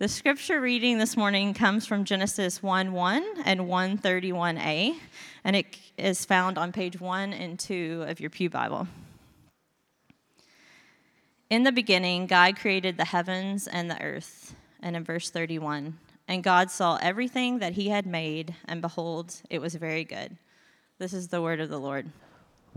The scripture reading this morning comes from Genesis 1 1 and 131a, and it is found on page 1 and 2 of your Pew Bible. In the beginning, God created the heavens and the earth. And in verse 31, and God saw everything that he had made, and behold, it was very good. This is the word of the Lord.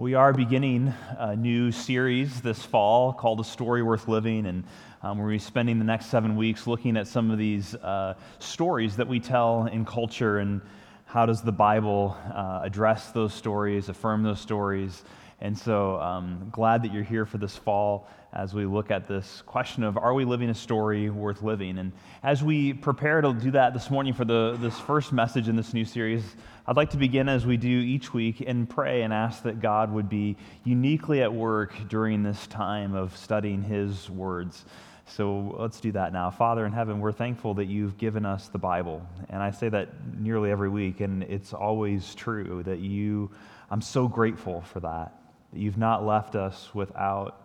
We are beginning a new series this fall called A Story Worth Living, and um, we're be spending the next seven weeks looking at some of these uh, stories that we tell in culture and how does the Bible uh, address those stories, affirm those stories. And so, um, glad that you're here for this fall as we look at this question of are we living a story worth living? And as we prepare to do that this morning for the, this first message in this new series, I'd like to begin as we do each week and pray and ask that God would be uniquely at work during this time of studying His words. So let's do that now. Father in heaven, we're thankful that you've given us the Bible. And I say that nearly every week, and it's always true that you, I'm so grateful for that, that you've not left us without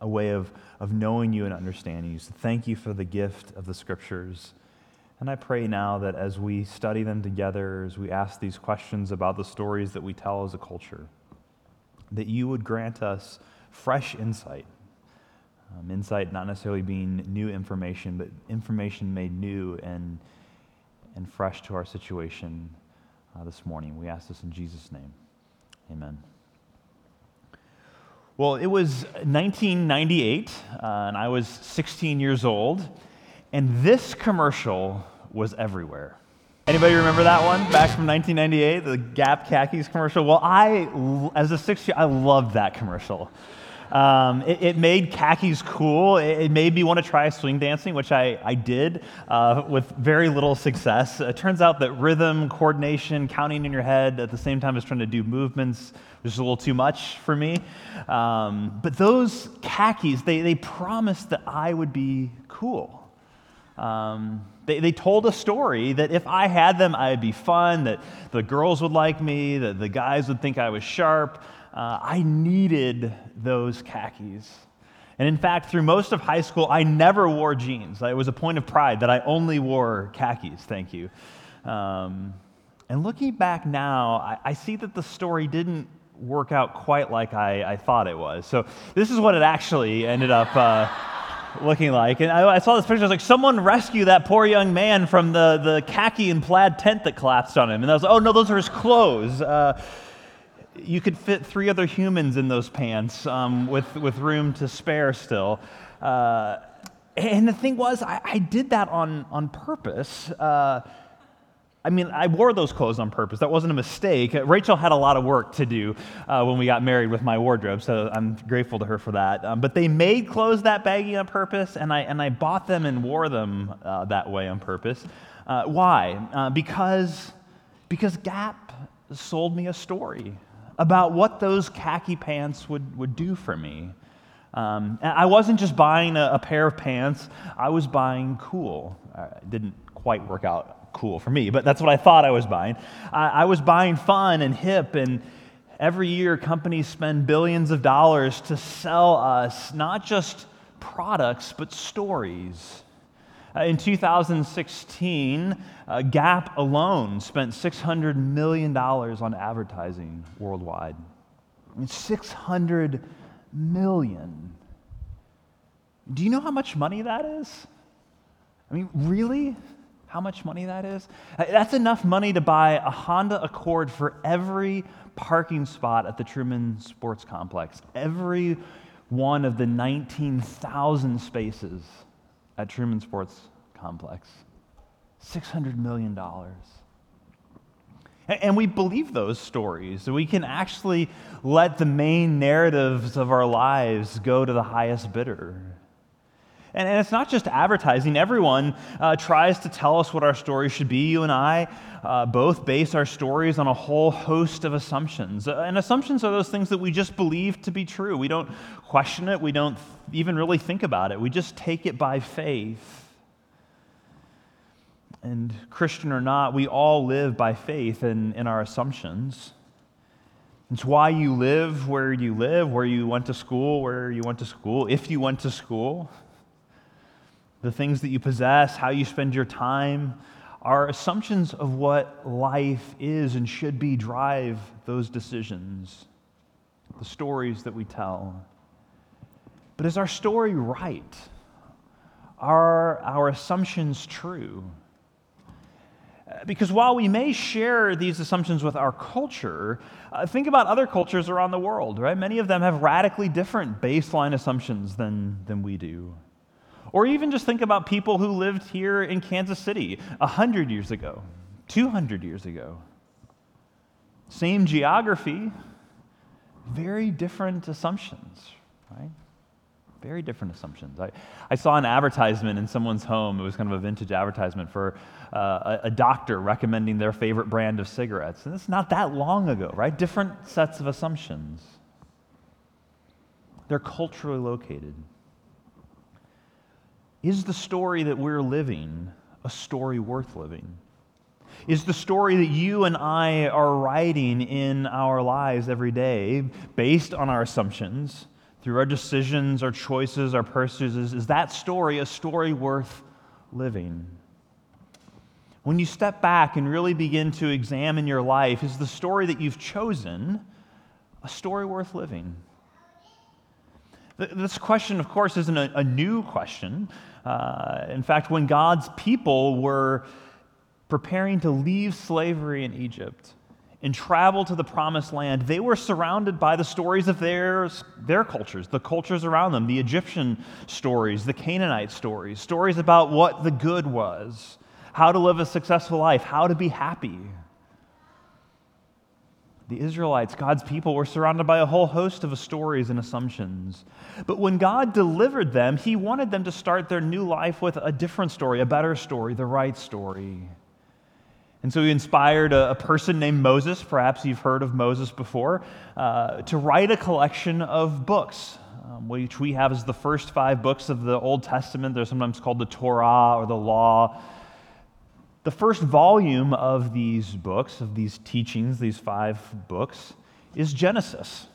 a way of, of knowing you and understanding you. So thank you for the gift of the scriptures. And I pray now that as we study them together, as we ask these questions about the stories that we tell as a culture, that you would grant us fresh insight um, insight not necessarily being new information, but information made new and, and fresh to our situation uh, this morning. We ask this in Jesus' name. Amen. Well, it was 1998, uh, and I was 16 years old, and this commercial was everywhere. Anybody remember that one back from 1998, the Gap khakis commercial? Well, I, as a six year, I loved that commercial. Um, it, it, made khakis cool. It, it, made me want to try swing dancing, which I, I did uh, with very little success. It turns out that rhythm, coordination, counting in your head at the same time as trying to do movements was a little too much for me. Um, but those khakis, they, they promised that I would be cool. Um, they, they told a story that if I had them, I'd be fun, that the girls would like me, that the guys would think I was sharp uh, I needed those khakis. And in fact, through most of high school, I never wore jeans. It was a point of pride that I only wore khakis, thank you. Um, and looking back now, I, I, see that the story didn't work out quite like I, I, thought it was. So this is what it actually ended up uh, looking like. And I, I, saw this picture, I was like, someone rescue that poor young man from the, the khaki and plaid tent that collapsed on him. And I was like, oh no, those are his clothes. Uh, you could fit three other humans in those pants um, with, with room to spare still. Uh, and the thing was, I, I, did that on, on purpose. Uh, I mean, I wore those clothes on purpose. That wasn't a mistake. Rachel had a lot of work to do uh, when we got married with my wardrobe, so I'm grateful to her for that. Um, but they made clothes that baggy on purpose, and I, and I bought them and wore them uh, that way on purpose. Uh, why? Uh, because, because Gap sold me a story about what those khaki pants would, would do for me. Um, I wasn't just buying a, a, pair of pants, I was buying cool. Uh, it didn't quite work out cool for me, but that's what I thought I was buying. I, I was buying fun and hip, and every year companies spend billions of dollars to sell us not just products, but stories. Uh, in 2016, uh, Gap alone spent $600 million on advertising worldwide. I mean, 600 million. Do you know how much money that is? I mean, really? How much money that is? Uh, that's enough money to buy a Honda Accord for every parking spot at the Truman Sports Complex, every one of the 19,000 spaces at Truman Sports Complex. $600 million. And we believe those stories. We can actually let the main narratives of our lives go to the highest bidder. And, it's not just advertising. Everyone uh, tries to tell us what our story should be. You and I uh, both base our stories on a whole host of assumptions. Uh, and assumptions are those things that we just believe to be true. We don't question it, we don't even really think about it. We just take it by faith. And Christian or not, we all live by faith in, in our assumptions. It's why you live where you live, where you went to school, where you went to school, if you went to school. The things that you possess, how you spend your time, our assumptions of what life is and should be drive those decisions, the stories that we tell. But is our story right? Are our assumptions true? Because while we may share these assumptions with our culture, uh, think about other cultures around the world, right? Many of them have radically different baseline assumptions than, than we do. Or even just think about people who lived here in Kansas City 100 years ago, 200 years ago. Same geography, very different assumptions, right? Very different assumptions. I, I saw an advertisement in someone's home. It was kind of a vintage advertisement for uh, a, a doctor recommending their favorite brand of cigarettes. And it's not that long ago, right? Different sets of assumptions. They're culturally located. Is the story that we're living a story worth living? Is the story that you and I are writing in our lives every day based on our assumptions, through our decisions, our choices, our pursuits, is that story a story worth living? When you step back and really begin to examine your life, is the story that you've chosen a story worth living? This question, of course, isn't a, a new question. Uh, in fact, when God's people were preparing to leave slavery in Egypt and travel to the promised land, they were surrounded by the stories of their, their cultures, the cultures around them, the Egyptian stories, the Canaanite stories, stories about what the good was, how to live a successful life, how to be happy the Israelites, God's people, were surrounded by a whole host of stories and assumptions. But when God delivered them, He wanted them to start their new life with a different story, a better story, the right story. And so He inspired a, a person named Moses, perhaps you've heard of Moses before, uh, to write a collection of books. Um, which we have as the first five books of the Old Testament. They're sometimes called the Torah or the Law. The first volume of these books, of these teachings, these five books, is Genesis.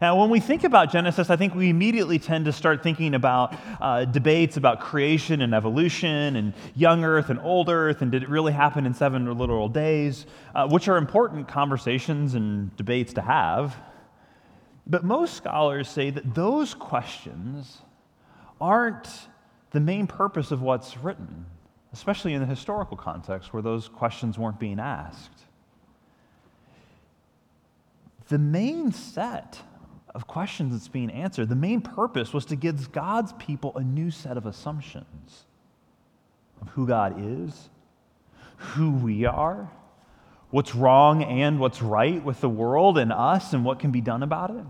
Now, when we think about Genesis, I think we immediately tend to start thinking about uh, debates about creation and evolution and young earth and old earth and did it really happen in seven literal days, uh, which are important conversations and debates to have. But most scholars say that those questions aren't the main purpose of what's written especially in the historical context where those questions weren't being asked. The main set of questions that's being answered, the main purpose was to give God's people a new set of assumptions of who God is, who we are, what's wrong and what's right with the world and us, and what can be done about it.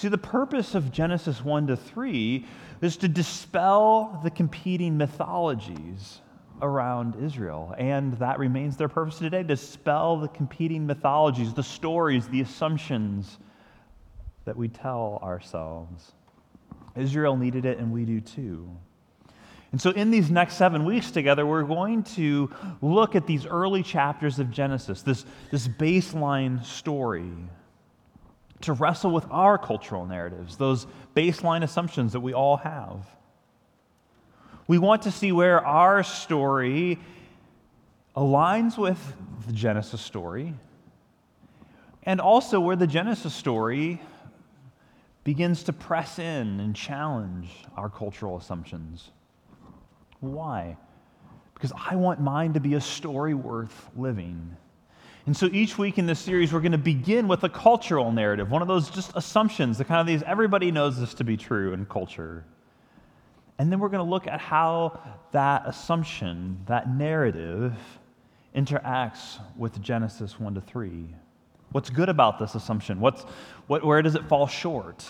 See, the purpose of Genesis 1 to 3 is to dispel the competing mythologies around Israel. And that remains their purpose today dispel the competing mythologies, the stories, the assumptions that we tell ourselves. Israel needed it, and we do too. And so, in these next seven weeks together, we're going to look at these early chapters of Genesis, this, this baseline story to wrestle with our cultural narratives, those baseline assumptions that we all have. We want to see where our story aligns with the Genesis story, and also where the Genesis story begins to press in and challenge our cultural assumptions. Why? Because I want mine to be a story worth living. And so each week in this series, we're going to begin with a cultural narrative, one of those just assumptions, the kind of these everybody knows this to be true in culture. And then we're going to look at how that assumption, that narrative, interacts with Genesis 1 to 3. What's good about this assumption? What's, what, where does it fall short?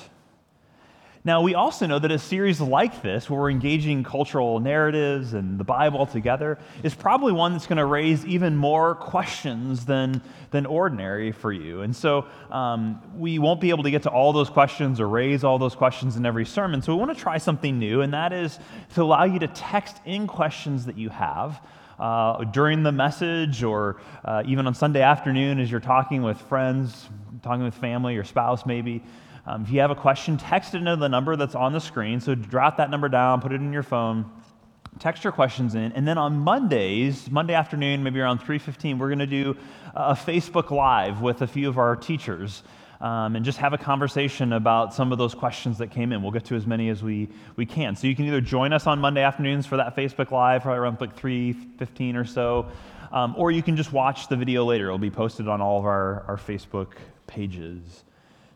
Now, we also know that a series like this, where we're engaging cultural narratives and the Bible together, is probably one that's going to raise even more questions than, than ordinary for you. And so um, we won't be able to get to all those questions or raise all those questions in every sermon. So we want to try something new, and that is to allow you to text in questions that you have. Uh, during the message, or uh, even on Sunday afternoon as you're talking with friends, talking with family or spouse, maybe. Um, if you have a question, text it into the number that's on the screen. So drop that number down, put it in your phone, text your questions in. And then on mondays monday afternoon maybe around 3.15 we're going to do a facebook live with a few of our teachers um, and just have a conversation about some of those questions that came in. We'll get to as many as we, we can. So you can either join us on monday afternoons for that facebook live probably around like 3.15 or so um, or you can just watch the video later. It'll be posted on all of our, our facebook pages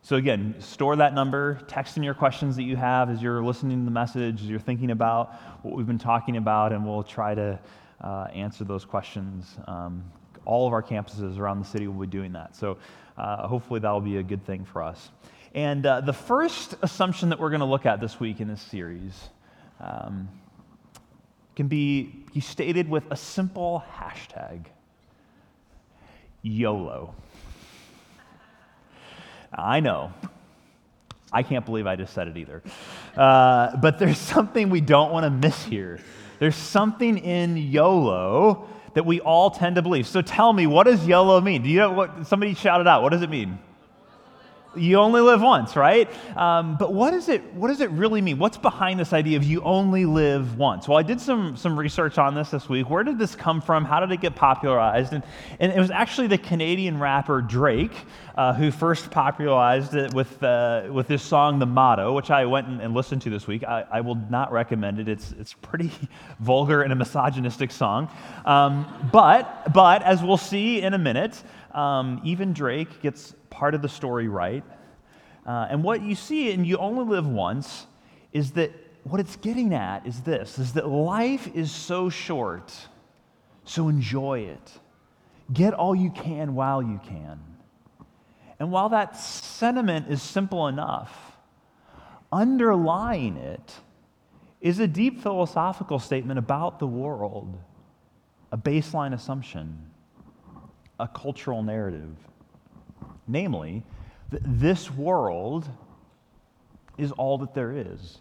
so, again, store that number, text in your questions that you have as you're listening to the message, as you're thinking about what we've been talking about, and we'll try to uh, answer those questions. Um, all of our campuses around the city will be doing that. So, uh, hopefully, that'll be a good thing for us. And uh, the first assumption that we're going to look at this week in this series um, can be stated with a simple hashtag YOLO. I know. I can't believe I just said it either. Uh, but there's something we don't want to miss here. There's something in YOLO that we all tend to believe. So tell me, what does YOLO mean? Do you know what? Somebody shouted out. What does it mean? You only live once, right? Um, but what, is it, what does it really mean? What's behind this idea of you only live once? Well, I did some, some research on this this week. Where did this come from? How did it get popularized? And, and it was actually the Canadian rapper Drake uh, who first popularized it with, uh, with this song, The Motto, which I went and, and listened to this week. I, I, will not recommend it. It's, it's pretty vulgar and a misogynistic song. Um, but, but as we'll see in a minute, um, even Drake gets part of the story right. Uh, and what you see and You Only Live Once is that what it's getting at is this is that life is so short, so enjoy it. Get all you can while you can. And while that sentiment is simple enough, underlying it is a deep philosophical statement about the world, a baseline assumption, a cultural narrative namely, that this world is all that there is.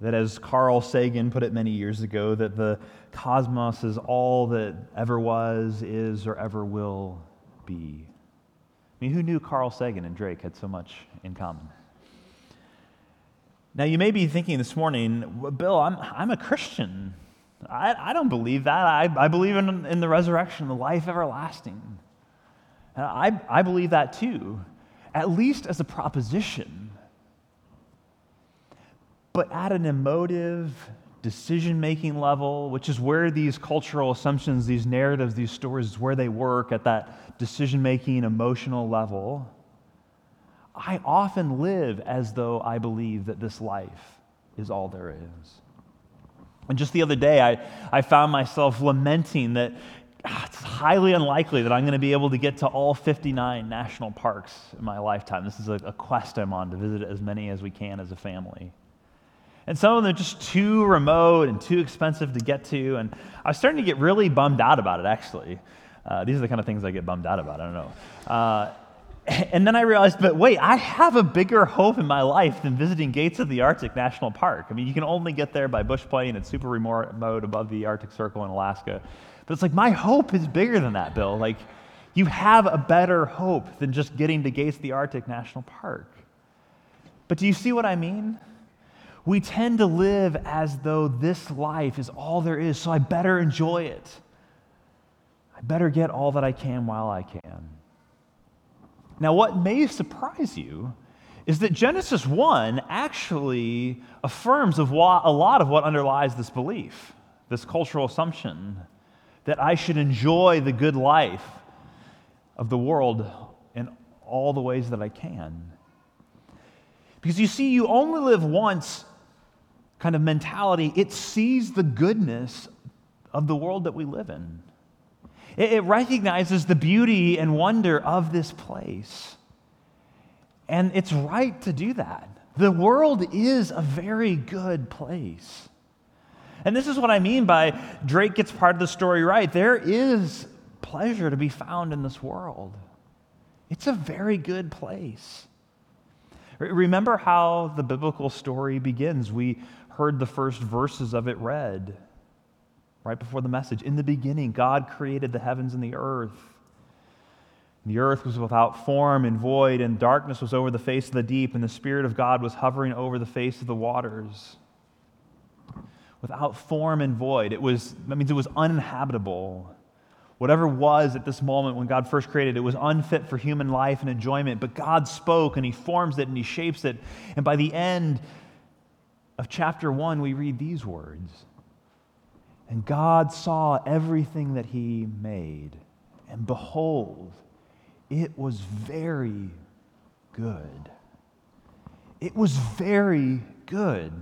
That, as Carl Sagan put it many years ago, that the cosmos is all that ever was, is, or ever will be. I mean, who knew Carl Sagan and Drake had so much in common? Now, you may be thinking this morning, Bill, I'm, I'm a Christian. I, I don't believe that. I, I believe in, in the resurrection, the life everlasting. And I, I believe that too, at least as a proposition. But at an emotive, decision making level, which is where these cultural assumptions, these narratives, these stories, where they work at that decision making, emotional level, I often live as though I believe that this life is all there is. And just the other day, I, I found myself lamenting that it's highly unlikely that I'm going to be able to get to all 59 national parks in my lifetime. This is a, a quest I'm on to visit as many as we can as a family. And some of them are just too remote and too expensive to get to. And I was starting to get really bummed out about it, actually. Uh, these are the kind of things I get bummed out about. I don't know. Uh, and then I realized, but wait, I have a bigger hope in my life than visiting Gates of the Arctic National Park. I mean, you can only get there by bush plane It's super remote above the Arctic Circle in Alaska. But it's like, my hope is bigger than that, Bill. Like, you have a better hope than just getting to Gates the Arctic National Park. But do you see what I mean? We tend to live as though this life is all there is, so I better enjoy it. I better get all that I can while I can. Now, what may surprise you is that Genesis 1 actually affirms of a lot of what underlies this belief, this cultural assumption that I should enjoy the good life of the world in all the ways that I can. Because you see, you only live once kind of mentality, it sees the goodness of the world that we live in. It, recognizes the beauty and wonder of this place. And it's right to do that. The world is a very good place. And this is what I mean by Drake gets part of the story right. There is pleasure to be found in this world. It's a very good place. Remember how the biblical story begins. We heard the first verses of it read right before the message. In the beginning, God created the heavens and the earth. The earth was without form and void, and darkness was over the face of the deep, and the Spirit of God was hovering over the face of the waters. Without form and void. It was, that means it was uninhabitable. Whatever was at this moment when God first created it was unfit for human life and enjoyment, but God spoke and He forms it and He shapes it. And by the end of chapter one, we read these words And God saw everything that He made, and behold, it was very good. It was very good.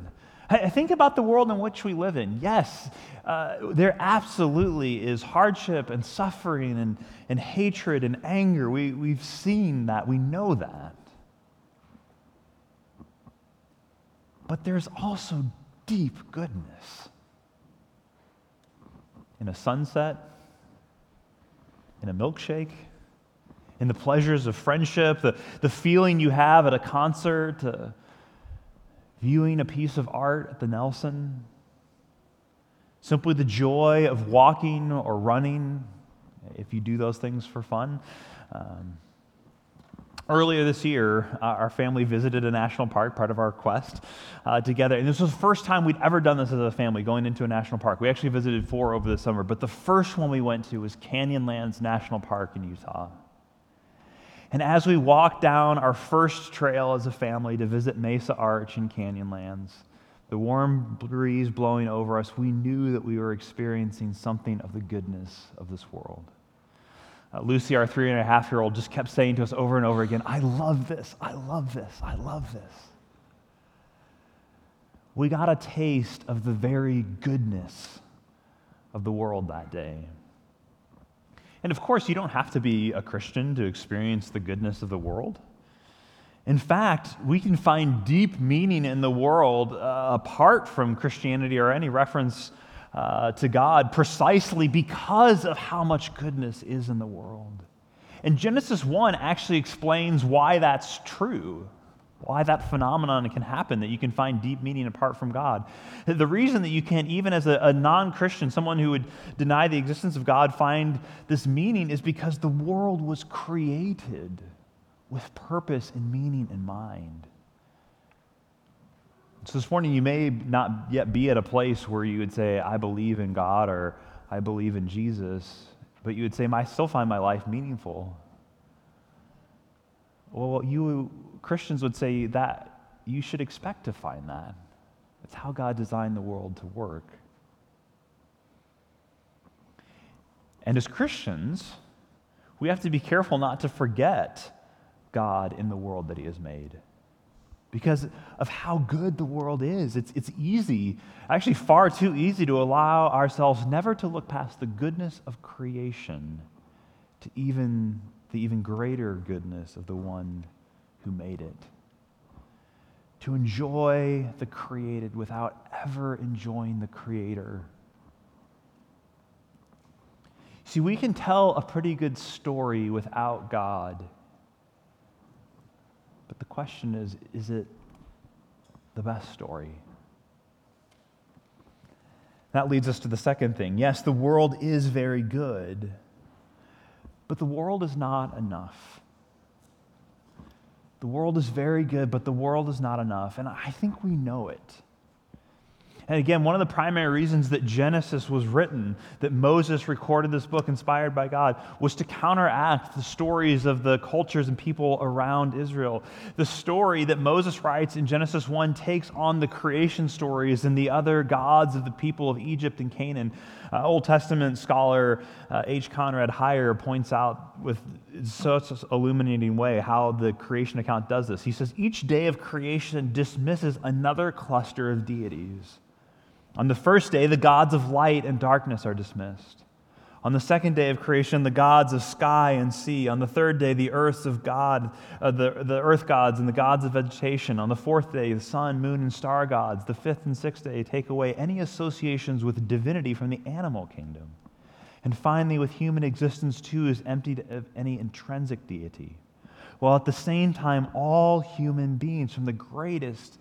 I think about the world in which we live in. Yes, uh, there absolutely is hardship and suffering and, and hatred and anger. We, we've seen that, we know that. But there's also deep goodness in a sunset, in a milkshake, in the pleasures of friendship, the, the feeling you have at a concert. Uh, viewing a piece of art at the Nelson, simply the joy of walking or running, if you do those things for fun. Um, earlier this year, uh, our family visited a national park, part of our quest, uh, together. And this was the first time we'd ever done this as a family, going into a national park. We actually visited four over the summer, but the first one we went to was Canyonlands National Park in Utah. And as we walked down our first trail as a family to visit Mesa Arch and Canyonlands, the warm breeze blowing over us, we knew that we were experiencing something of the goodness of this world. Uh, Lucy, our three and a half year old, just kept saying to us over and over again, I love this, I love this, I love this. We got a taste of the very goodness of the world that day. And of course, you don't have to be a Christian to experience the goodness of the world. In fact, we can find deep meaning in the world uh, apart from Christianity or any reference uh, to God precisely because of how much goodness is in the world. And Genesis 1 actually explains why that's true why that phenomenon can happen, that you can find deep meaning apart from God. The reason that you can't, even as a, a non Christian, someone who would deny the existence of God, find this meaning is because the world was created with purpose and meaning in mind. So this morning, you may not yet be at a place where you would say, I believe in God or I believe in Jesus, but you would say, I still find my life meaningful. Well, you Christians would say that you should expect to find that. It's how God designed the world to work. And as Christians, we have to be careful not to forget God in the world that He has made because of how good the world is. It's, it's easy, actually, far too easy to allow ourselves never to look past the goodness of creation to even the even greater goodness of the one who made it. To enjoy the created without ever enjoying the creator. See, we can tell a pretty good story without God. But the question is is it the best story? That leads us to the second thing. Yes, the world is very good, but the world is not enough. The world is very good, but the world is not enough. And I think we know it. And again, one of the primary reasons that Genesis was written, that Moses recorded this book inspired by God, was to counteract the stories of the cultures and people around Israel. The story that Moses writes in Genesis 1 takes on the creation stories and the other gods of the people of Egypt and Canaan. Uh, Old Testament scholar uh, H. Conrad Hyers points out with such an illuminating way how the creation account does this. He says, Each day of creation dismisses another cluster of deities. On the first day, the gods of light and darkness are dismissed. On the second day of creation, the gods of sky and sea. On the third day, the earths of God, uh, the, the earth gods and the gods of vegetation. On the fourth day, the sun, moon, and star gods. The fifth and sixth day take away any associations with divinity from the animal kingdom. And finally, with human existence too, is emptied of any intrinsic deity. While at the same time, all human beings, from the greatest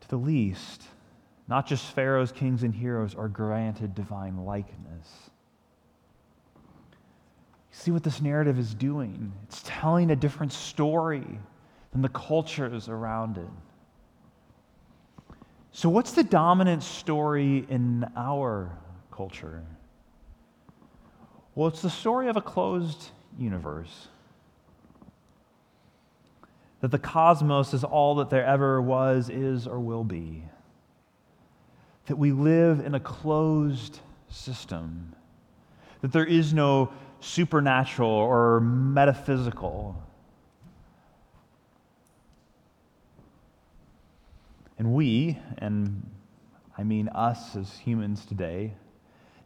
to the least, not just pharaohs, kings, and heroes are granted divine likeness. You see what this narrative is doing? It's telling a different story than the cultures around it. So, what's the dominant story in our culture? Well, it's the story of a closed universe. That the cosmos is all that there ever was, is, or will be. That we live in a closed system. That there is no supernatural or metaphysical. And we, and I mean us as humans today,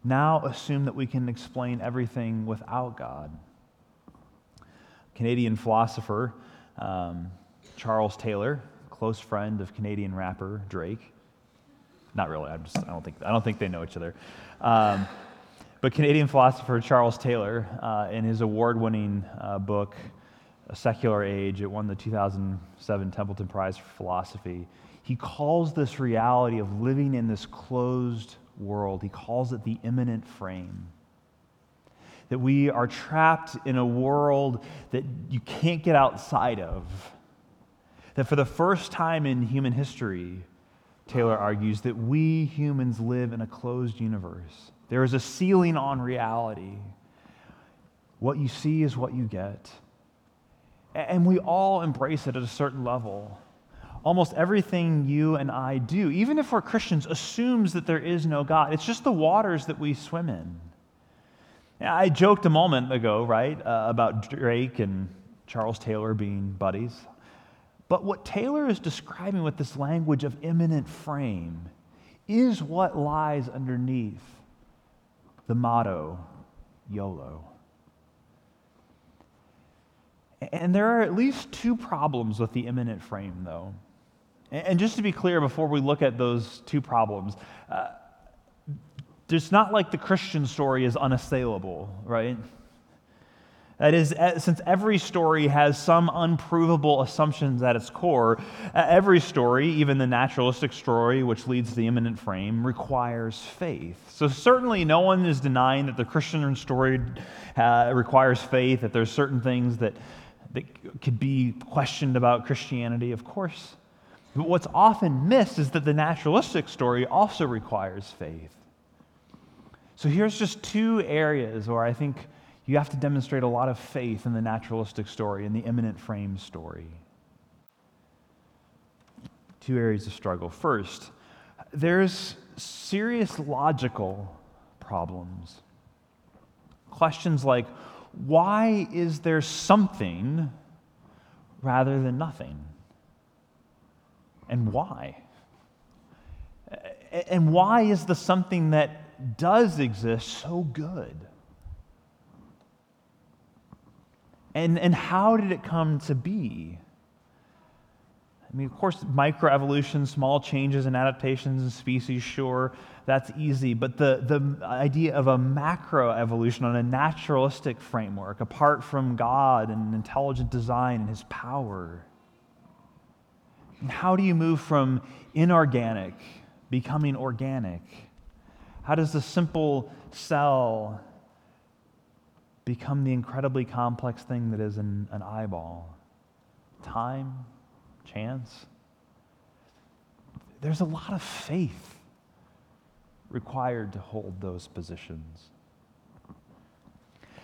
now assume that we can explain everything without God. Canadian philosopher um, Charles Taylor, close friend of Canadian rapper Drake. Not really. I'm just. I don't think. I don't think they know each other. Um, but Canadian philosopher Charles Taylor, uh, in his award-winning uh, book, A Secular Age, it won the 2007 Templeton Prize for Philosophy. He calls this reality of living in this closed world, he calls it the immanent frame. That we are trapped in a world that you can't get outside of. That for the first time in human history, Taylor argues that we humans live in a closed universe. There is a ceiling on reality. What you see is what you get. And we all embrace it at a certain level almost everything you and I do, even if we're Christians, assumes that there is no God. It's just the waters that we swim in. I joked a moment ago, right, uh, about Drake and Charles Taylor being buddies. But what Taylor is describing with this language of immanent frame is what lies underneath the motto YOLO. And there are at least two problems with the immanent frame, though. And just to be clear, before we look at those two problems, uh, it's not like the Christian story is unassailable, right? That is, since every story has some unprovable assumptions at its core, every story, even the naturalistic story, which leads to the immanent frame, requires faith. So, certainly, no one is denying that the Christian story uh, requires faith, that there's certain things that, that could be questioned about Christianity, of course. But what's often missed is that the naturalistic story also requires faith. So here's just two areas where I think you have to demonstrate a lot of faith in the naturalistic story in the immanent frame story. Two areas of struggle. First, there's serious logical problems. Questions like, why is there something rather than nothing? and why? And why is the something that does exist so good? And, and how did it come to be? I mean, of course, microevolution, small changes and adaptations in species, sure, that's easy. But the, the idea of a macroevolution on a naturalistic framework, apart from God and intelligent design and his power, how do you move from inorganic becoming organic? How does the simple cell become the incredibly complex thing that is an, an eyeball? Time? Chance? There's a lot of faith required to hold those positions.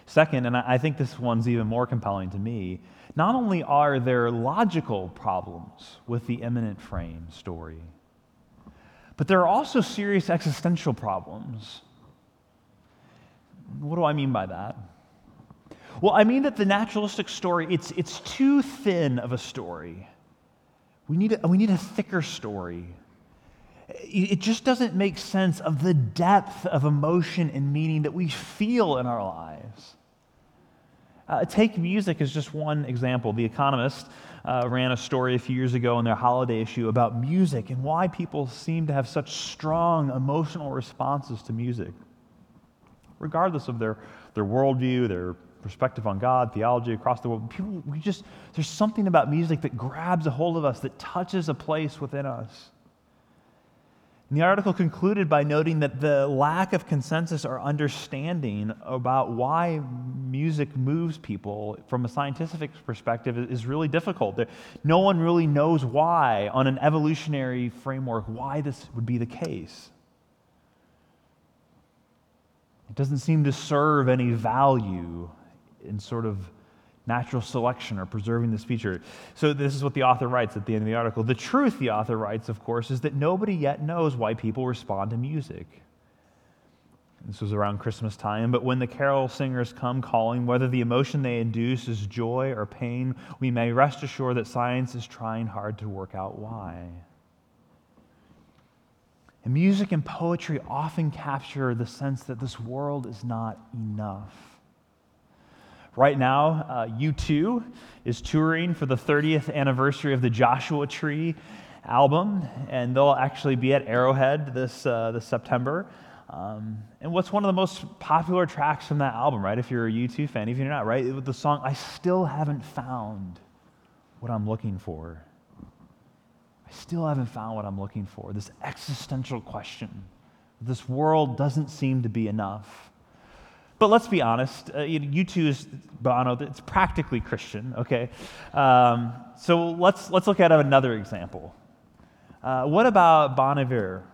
Second, and I think this one's even more compelling to me, not only are there logical problems with the immanent frame story, but there are also serious existential problems. What do I mean by that? Well, I mean that the naturalistic story, it's, it's too thin of a story. We need a, we need a thicker story. It just doesn't make sense of the depth of emotion and meaning that we feel in our lives. Uh, take music as just one example. The Economist uh, ran a story a few years ago in their holiday issue about music and why people seem to have such strong emotional responses to music, regardless of their, their worldview, their perspective on God, theology across the world. People, we just, there's something about music that grabs a hold of us, that touches a place within us. And the article concluded by noting that the lack of consensus or understanding about why music moves people from a scientific perspective is really difficult. No one really knows why, on an evolutionary framework, why this would be the case. It doesn't seem to serve any value in sort of natural selection or preserving this feature. So, this is what the author writes at the end of the article. The truth, the author writes, of course, is that nobody yet knows why people respond to music. This was around Christmas time, but when the carol singers come calling, whether the emotion they induce is joy or pain, we may rest assured that science is trying hard to work out why. And music and poetry often capture the sense that this world is not enough. Right now, uh, U2 is touring for the 30th anniversary of the Joshua Tree album, and they'll actually be at Arrowhead this, uh, this September. Um, and what's one of the most popular tracks from that album, right? If you're a U2 fan, even if you're not, right? With the song, I Still Haven't Found What I'm Looking For. I still haven't found what I'm looking for. This existential question. This world doesn't seem to be enough. But let's be honest, uh, U2 is Bono. It's practically Christian, okay? Um, so let's let's look at another example. Uh, what about Bon Iver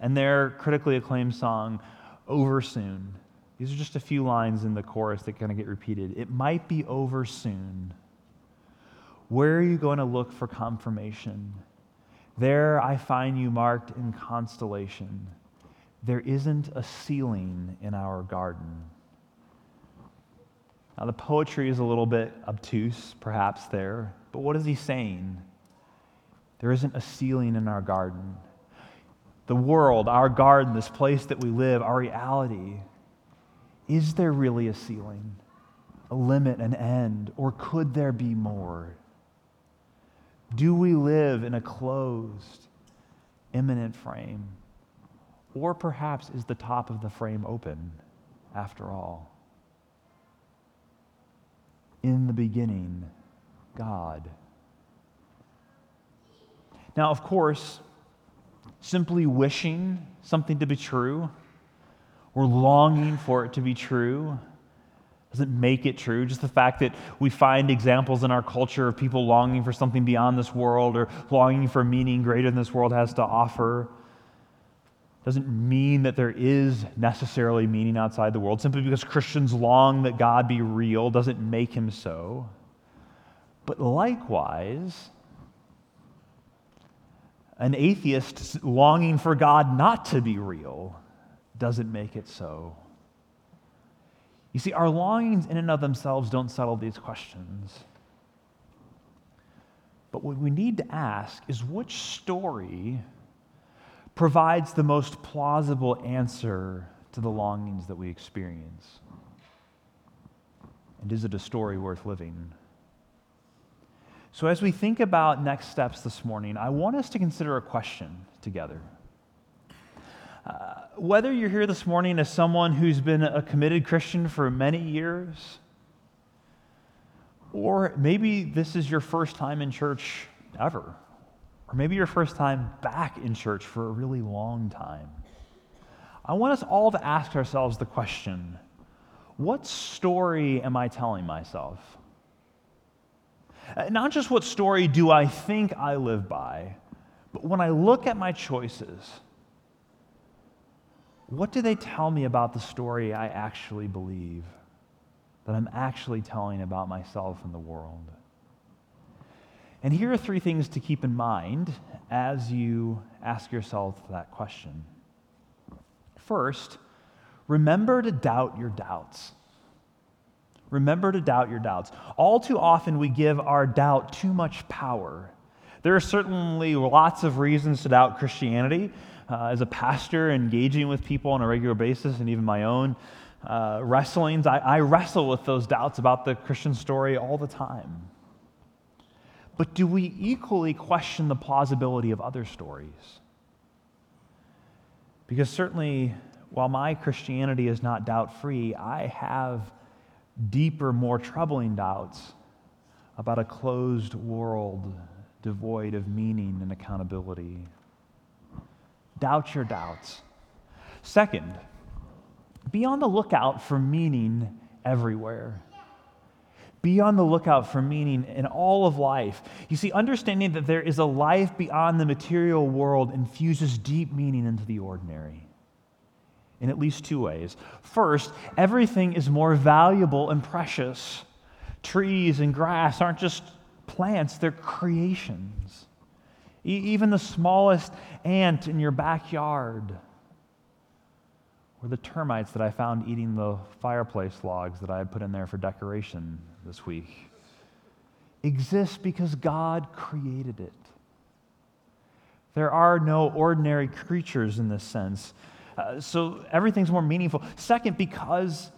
and their critically acclaimed song "Over Soon"? These are just a few lines in the chorus that kind of get repeated. It might be over soon. Where are you going to look for confirmation? There I find you marked in constellation. There isn't a ceiling in our garden. Now, the poetry is a little bit obtuse, perhaps, there, but what is he saying? There isn't a ceiling in our garden. The world, our garden, this place that we live, our reality, is there really a ceiling, a limit, an end, or could there be more? Do we live in a closed, immanent frame? Or perhaps is the top of the frame open after all? In the beginning, God. Now, of course, simply wishing something to be true or longing for it to be true doesn't make it true. Just the fact that we find examples in our culture of people longing for something beyond this world or longing for meaning greater than this world has to offer doesn't mean that there is necessarily meaning outside the world. Simply because Christians long that God be real doesn't make him so. But likewise, an atheist longing for God not to be real doesn't make it so. You see, our longings in and of themselves don't settle these questions. But what we need to ask is which story provides the most plausible answer to the longings that we experience? And is it a story worth living? So, as we think about next steps this morning, I want us to consider a question together. Uh, whether you're here this morning as someone who's been a committed Christian for many years, or maybe this is your first time in church ever, or maybe your first time back in church for a really long time, I want us all to ask ourselves the question what story am I telling myself? Uh, not just what story do I think I live by, but when I look at my choices, what do they tell me about the story I actually believe, that I'm actually telling about myself and the world? And here are three things to keep in mind as you ask yourself that question. First, remember to doubt your doubts. Remember to doubt your doubts. All too often, we give our doubt too much power. There are certainly lots of reasons to doubt Christianity uh, as a pastor, engaging with people on a regular basis, and even my own uh, wrestlings, I, I wrestle with those doubts about the Christian story all the time. But do we equally question the plausibility of other stories? Because certainly, while my Christianity is not doubt free, I have deeper, more troubling doubts about a closed world devoid of meaning and accountability. Doubt your doubts. Second, be on the lookout for meaning everywhere. Be on the lookout for meaning in all of life. You see, understanding that there is a life beyond the material world infuses deep meaning into the ordinary in at least two ways. First, everything is more valuable and precious. Trees and grass aren't just plants, they're creations. E- even the smallest ant in your backyard, or the termites that I found eating the fireplace logs that I had put in there for decoration this week, exists because God created it. There are no ordinary creatures in this sense. Uh, so everything's more meaningful. Second, because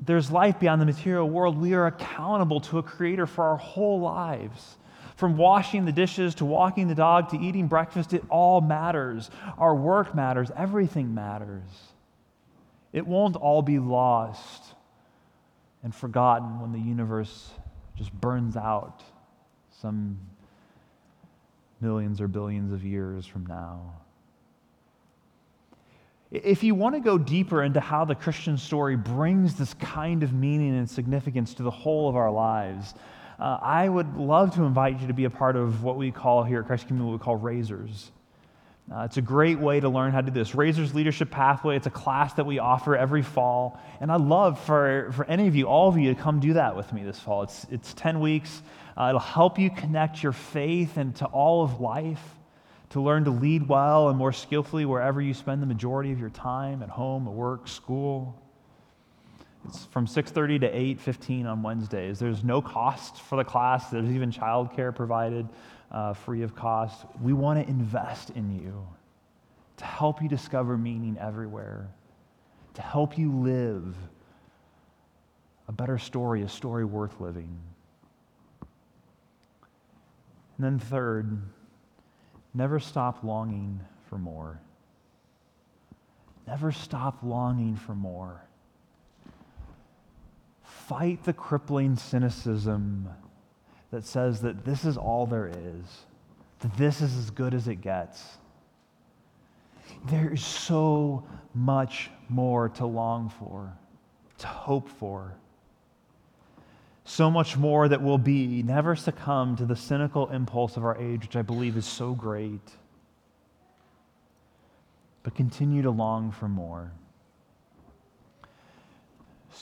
there's life beyond the material world, we are accountable to a creator for our whole lives. From washing the dishes to walking the dog to eating breakfast, it all matters. Our work matters. Everything matters. It won't all be lost and forgotten when the universe just burns out some millions or billions of years from now. If you want to go deeper into how the Christian story brings this kind of meaning and significance to the whole of our lives, uh, I would love to invite you to be a part of what we call here at Christ Community, what we call Razors. Uh, it's a great way to learn how to do this. Razors Leadership Pathway, it's a class that we offer every fall. And I'd love for, for any of you, all of you, to come do that with me this fall. It's, it's 10 weeks. Uh, it'll help you connect your faith into all of life to learn to lead well and more skillfully wherever you spend the majority of your time at home, at work, school. It's from 6:30 to 8:15 on Wednesdays. There's no cost for the class. There's even childcare provided uh, free of cost. We want to invest in you to help you discover meaning everywhere, to help you live a better story, a story worth living. And then third, Never stop longing for more. Never stop longing for more. Fight the crippling cynicism that says that this is all there is, that this is as good as it gets. There is so much more to long for, to hope for so much more that will be, never succumb to the cynical impulse of our age, which I believe is so great, but continue to long for more.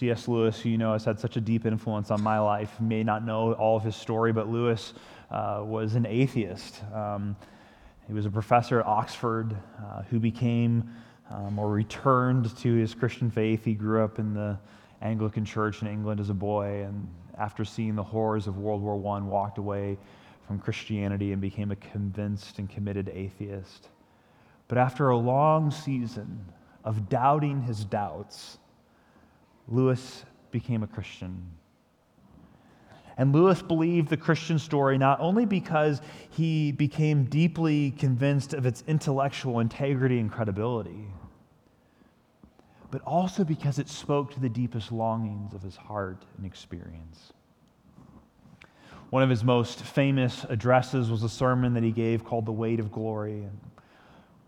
C.S. Lewis, who you know has had such a deep influence on my life, may not know all of his story, but Lewis uh, was an atheist. Um, he was a professor at Oxford uh, who became um, or returned to his Christian faith. He grew up in the Anglican church in England as a boy and after seeing the horrors of World War I, walked away from Christianity and became a convinced and committed atheist. But after a long season of doubting his doubts, Lewis became a Christian. And Lewis believed the Christian story not only because he became deeply convinced of its intellectual integrity and credibility, but also because it spoke to the deepest longings of his heart and experience. One of his most famous addresses was a sermon that he gave called The Weight of Glory.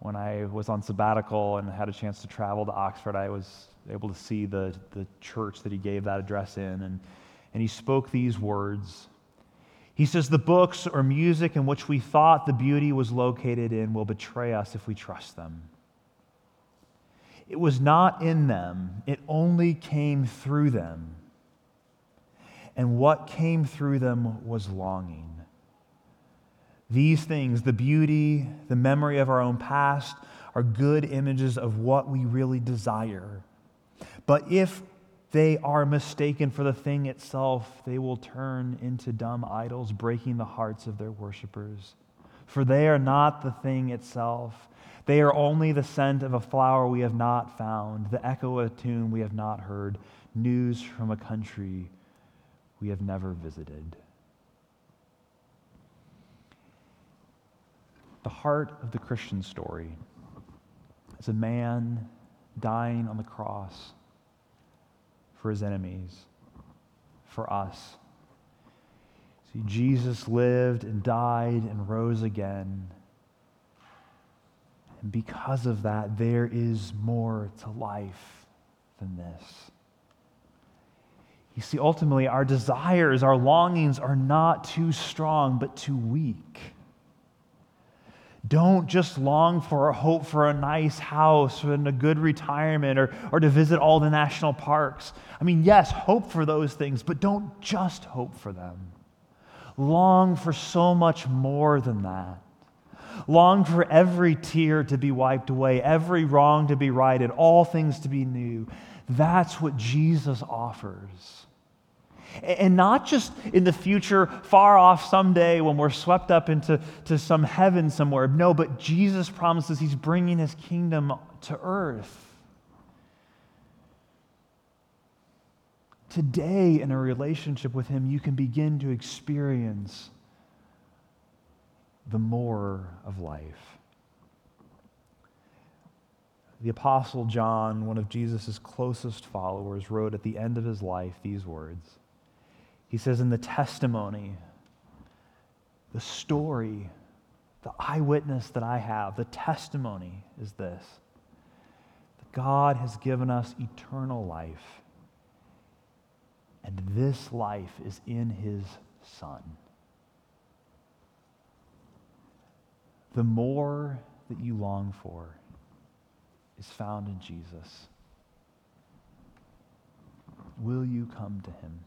When I was on sabbatical and had a chance to travel to Oxford, I was able to see the, the church that he gave that address in. And, and he spoke these words. He says, The books or music in which we thought the beauty was located in will betray us if we trust them. It was not in them, it only came through them. And what came through them was longing. These things, the beauty, the memory of our own past, are good images of what we really desire. But if they are mistaken for the thing itself, they will turn into dumb idols, breaking the hearts of their worshippers. For they are not the thing itself, they are only the scent of a flower we have not found, the echo of a tune we have not heard, news from a country we have never visited. The heart of the Christian story is a man dying on the cross for his enemies, for us. See, Jesus lived and died and rose again And because of that, there is more to life than this. You see, ultimately, our desires, our longings are not too strong, but too weak. Don't just long for or hope for a nice house and a good retirement or, or to visit all the national parks. I mean, yes, hope for those things, but don't just hope for them. Long for so much more than that. Long for every tear to be wiped away, every wrong to be righted, all things to be new. That's what Jesus offers. And not just in the future, far off someday when we're swept up into to some heaven somewhere. No, but Jesus promises he's bringing his kingdom to earth. Today, in a relationship with him, you can begin to experience the more of life. The Apostle John, one of Jesus' closest followers, wrote at the end of his life these words. He says, in the testimony, the story, the eyewitness that I have, the testimony is this that God has given us eternal life, and this life is in his Son. The more that you long for is found in Jesus. Will you come to him?